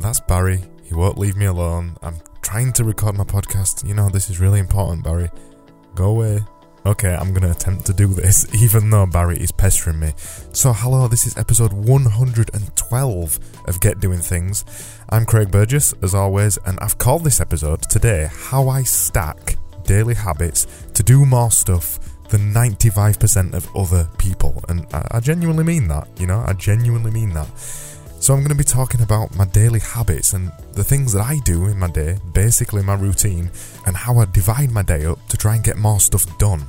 that's Barry. He won't leave me alone. I'm trying to record my podcast. You know, this is really important, Barry. Go away. Okay, I'm gonna attempt to do this, even though Barry is pestering me. So, hello, this is episode 112 of Get Doing Things. I'm Craig Burgess, as always, and I've called this episode today How I Stack Daily Habits to Do More Stuff than 95% of other people. And I, I genuinely mean that, you know, I genuinely mean that. So, I'm going to be talking about my daily habits and the things that I do in my day, basically my routine, and how I divide my day up to try and get more stuff done.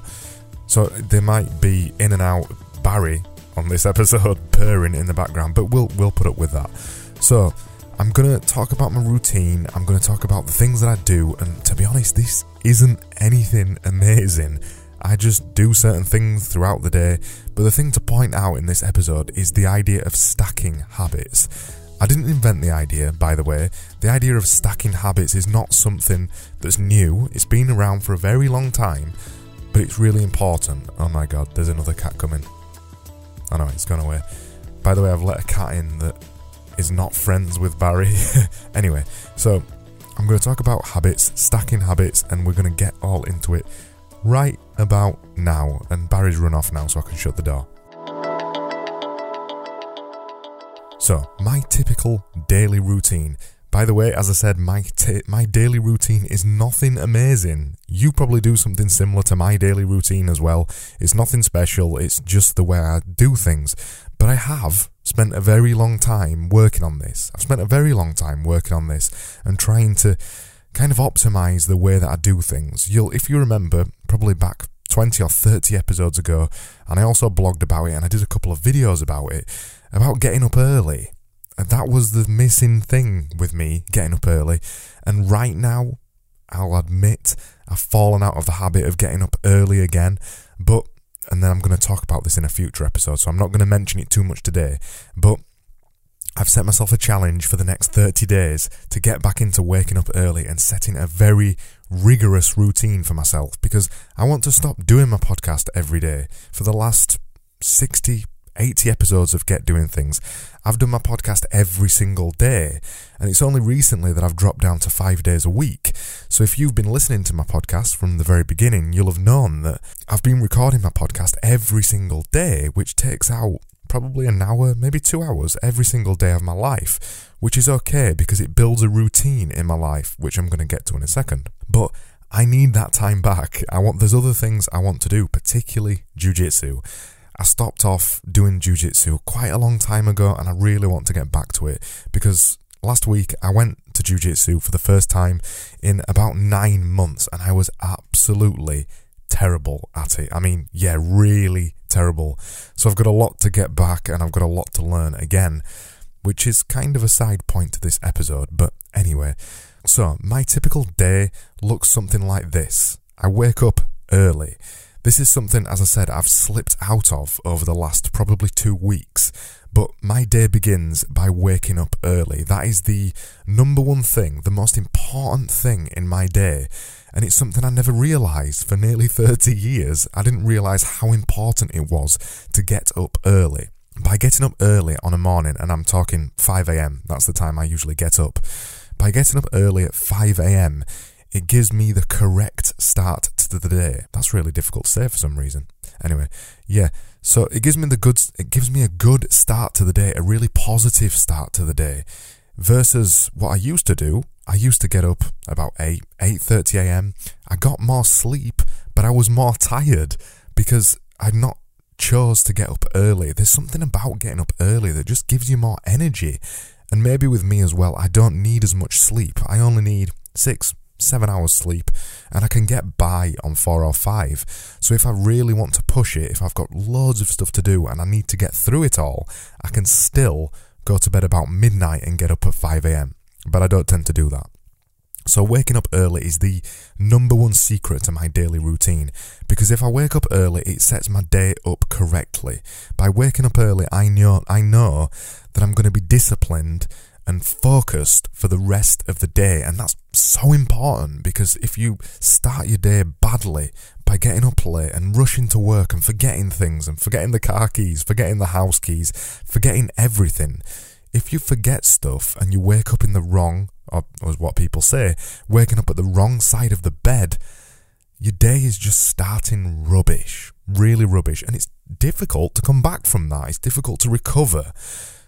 So, there might be in and out Barry on this episode purring in the background, but we'll we'll put up with that. So, I'm going to talk about my routine, I'm going to talk about the things that I do, and to be honest, this isn't anything amazing. I just do certain things throughout the day, but the thing to point out in this episode is the idea of stacking habits. I didn't invent the idea, by the way. The idea of stacking habits is not something that's new, it's been around for a very long time, but it's really important. Oh my god, there's another cat coming. I know, it's gone away. By the way, I've let a cat in that is not friends with Barry. anyway, so I'm going to talk about habits, stacking habits, and we're going to get all into it right about now. And Barry's run off now, so I can shut the door. So, my typical daily routine. By the way, as I said, my t- my daily routine is nothing amazing. You probably do something similar to my daily routine as well. It's nothing special. It's just the way I do things. But I have spent a very long time working on this. I've spent a very long time working on this and trying to kind of optimize the way that I do things. You'll, if you remember, probably back 20 or 30 episodes ago, and I also blogged about it and I did a couple of videos about it, about getting up early. And that was the missing thing with me, getting up early. And right now, I'll admit, I've fallen out of the habit of getting up early again. But, and then I'm going to talk about this in a future episode, so I'm not going to mention it too much today. But I've set myself a challenge for the next 30 days to get back into waking up early and setting a very rigorous routine for myself because I want to stop doing my podcast every day. For the last 60, 80 episodes of Get Doing Things, I've done my podcast every single day. And it's only recently that I've dropped down to five days a week. So if you've been listening to my podcast from the very beginning, you'll have known that I've been recording my podcast every single day, which takes out probably an hour, maybe two hours every single day of my life, which is okay because it builds a routine in my life, which I'm going to get to in a second. But I need that time back. I want there's other things I want to do, particularly jujitsu. I stopped off doing jujitsu quite a long time ago and I really want to get back to it because last week I went to jujitsu for the first time in about nine months and I was absolutely terrible at it. I mean, yeah, really terrible. So I've got a lot to get back and I've got a lot to learn again, which is kind of a side point to this episode. But anyway, so my typical day looks something like this. I wake up early. This is something, as I said, I've slipped out of over the last probably two weeks. But my day begins by waking up early. That is the number one thing, the most important thing in my day and it's something I never realised for nearly 30 years. I didn't realise how important it was to get up early. By getting up early on a morning, and I'm talking 5am, that's the time I usually get up. By getting up early at 5am, it gives me the correct start to the day. That's really difficult to say for some reason. Anyway, yeah. So it gives me the good it gives me a good start to the day, a really positive start to the day versus what I used to do. I used to get up about 8, 8.30 a.m. I got more sleep, but I was more tired because I'd not chose to get up early. There's something about getting up early that just gives you more energy. And maybe with me as well, I don't need as much sleep. I only need six, seven hours sleep, and I can get by on four or five. So if I really want to push it, if I've got loads of stuff to do and I need to get through it all, I can still go to bed about midnight and get up at 5am. But I don't tend to do that. So waking up early is the number one secret to my daily routine because if I wake up early it sets my day up correctly. By waking up early I know I know that I'm going to be disciplined and focused for the rest of the day and that's so important because if you start your day badly by getting up late and rushing to work and forgetting things and forgetting the car keys, forgetting the house keys, forgetting everything, if you forget stuff and you wake up in the wrong, or, or what people say, waking up at the wrong side of the bed, your day is just starting rubbish, really rubbish, and it's difficult to come back from that. It's difficult to recover.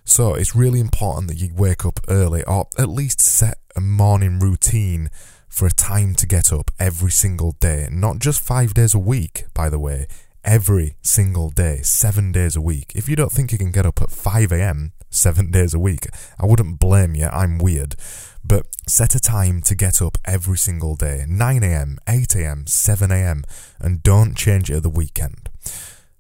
So it's really important that you wake up early or at least set a morning routine for a time to get up every single day. Not just five days a week, by the way, every single day, seven days a week. If you don't think you can get up at 5 a.m. seven days a week, I wouldn't blame you, I'm weird. But set a time to get up every single day 9 a.m., 8 a.m., 7 a.m., and don't change it at the weekend.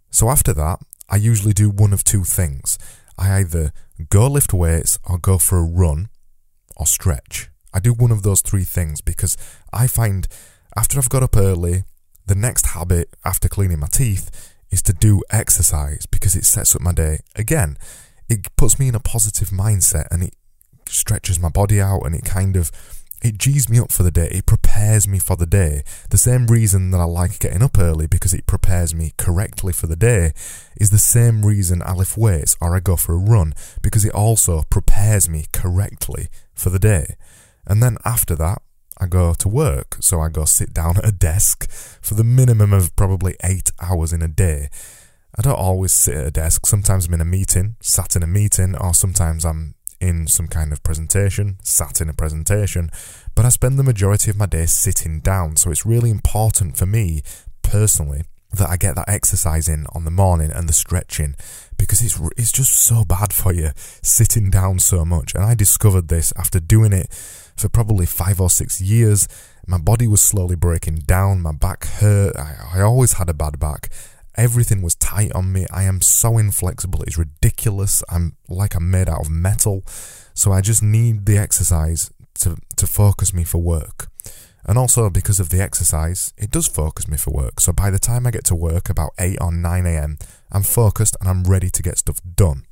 So after that, I usually do one of two things. I either go lift weights or go for a run or stretch. I do one of those three things because I find after I've got up early, the next habit after cleaning my teeth is to do exercise because it sets up my day. Again, it puts me in a positive mindset and it stretches my body out and it kind of it G's me up for the day. It prepares me for the day. The same reason that I like getting up early because it prepares me correctly for the day is the same reason I lift weights or I go for a run because it also prepares me correctly for the day. And then after that, I go to work. So I go sit down at a desk for the minimum of probably eight hours in a day. I don't always sit at a desk. Sometimes I'm in a meeting, sat in a meeting, or sometimes I'm in some kind of presentation, sat in a presentation, but I spend the majority of my day sitting down. So it's really important for me personally that I get that exercise in on the morning and the stretching because it's it's just so bad for you sitting down so much. And I discovered this after doing it for probably five or six years. My body was slowly breaking down. My back hurt. I, I always had a bad back. Everything was tight on me. I am so inflexible. It's ridiculous. I'm like I'm made out of metal. So I just need the exercise to, to focus me for work. And also because of the exercise, it does focus me for work. So by the time I get to work about 8 or 9 a.m., I'm focused and I'm ready to get stuff done.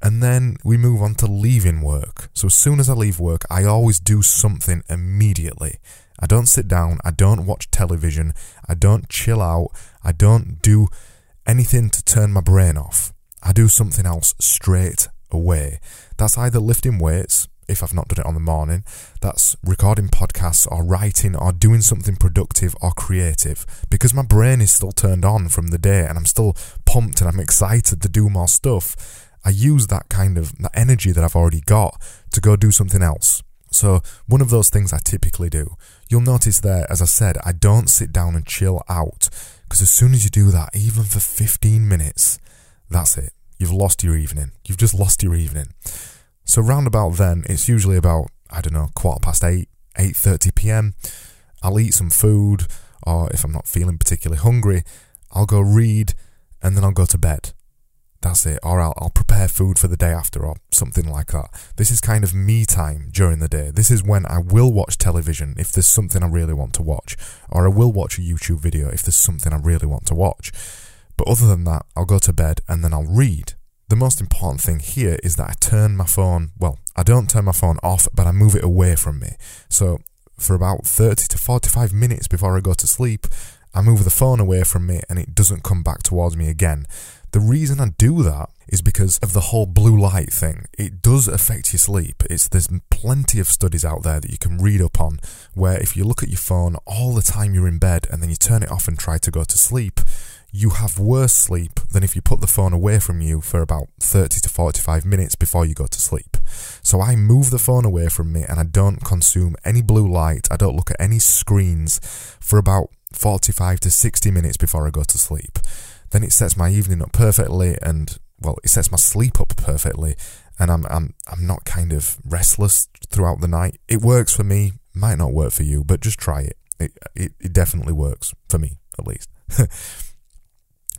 And then we move on to leaving work. So as soon as I leave work, I always do something immediately. I don't sit down, I don't watch television, I don't chill out, I don't do anything to turn my brain off. I do something else straight away. That's either lifting weights, if I've not done it on the morning, that's recording podcasts or writing or doing something productive or creative because my brain is still turned on from the day and I'm still pumped and I'm excited to do more stuff. I use that kind of that energy that I've already got to go do something else. So, one of those things I typically do. You'll notice there, as I said, I don't sit down and chill out because as soon as you do that, even for 15 minutes, that's it. You've lost your evening. You've just lost your evening. So round about then, it's usually about I don't know quarter past eight, eight thirty p.m. I'll eat some food, or if I'm not feeling particularly hungry, I'll go read, and then I'll go to bed. That's it. Or I'll, I'll prepare food for the day after, or something like that. This is kind of me time during the day. This is when I will watch television if there's something I really want to watch, or I will watch a YouTube video if there's something I really want to watch. But other than that, I'll go to bed and then I'll read. The most important thing here is that I turn my phone, well, I don't turn my phone off, but I move it away from me. So for about 30 to 45 minutes before I go to sleep, I move the phone away from me and it doesn't come back towards me again. The reason I do that is because of the whole blue light thing. It does affect your sleep. It's there's plenty of studies out there that you can read up on where if you look at your phone all the time you're in bed and then you turn it off and try to go to sleep, you have worse sleep than if you put the phone away from you for about 30 to 45 minutes before you go to sleep. So I move the phone away from me and I don't consume any blue light. I don't look at any screens for about 45 to 60 minutes before I go to sleep. Then it sets my evening up perfectly and well, it sets my sleep up perfectly and I'm I'm I'm not kind of restless throughout the night. It works for me, might not work for you, but just try it. It it, it definitely works for me at least.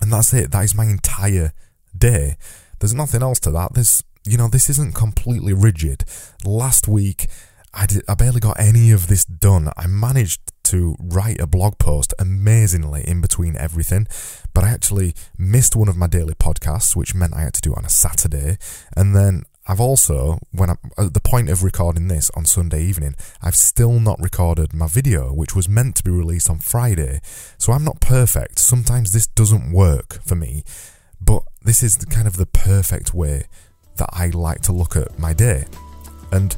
And that's it. That is my entire day. There's nothing else to that. There's, you know, this isn't completely rigid. Last week, I, did, I barely got any of this done. I managed to write a blog post amazingly in between everything, but I actually missed one of my daily podcasts, which meant I had to do it on a Saturday. And then I've also, when I'm at the point of recording this on Sunday evening, I've still not recorded my video, which was meant to be released on Friday. So I'm not perfect. Sometimes this doesn't work for me, but this is the kind of the perfect way that I like to look at my day. And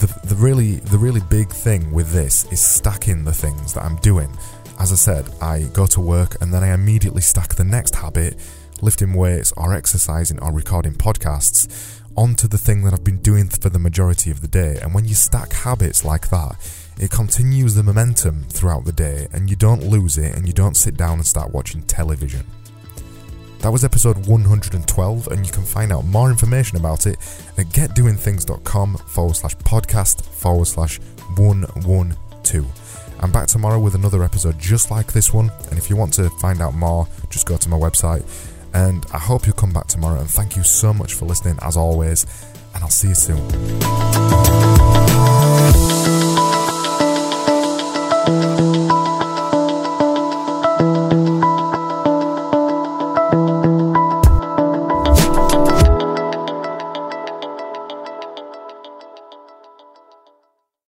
the, the really the really big thing with this is stacking the things that I'm doing. As I said, I go to work and then I immediately stack the next habit, lifting weights or exercising or recording podcasts, onto the thing that I've been doing for the majority of the day. And when you stack habits like that, it continues the momentum throughout the day and you don't lose it and you don't sit down and start watching television. That was episode 112, and you can find out more information about it at getdoingthings.com forward slash podcast forward slash 112. I'm back tomorrow with another episode just like this one, and if you want to find out more, just go to my website. And I hope you'll come back tomorrow, and thank you so much for listening as always, and I'll see you soon.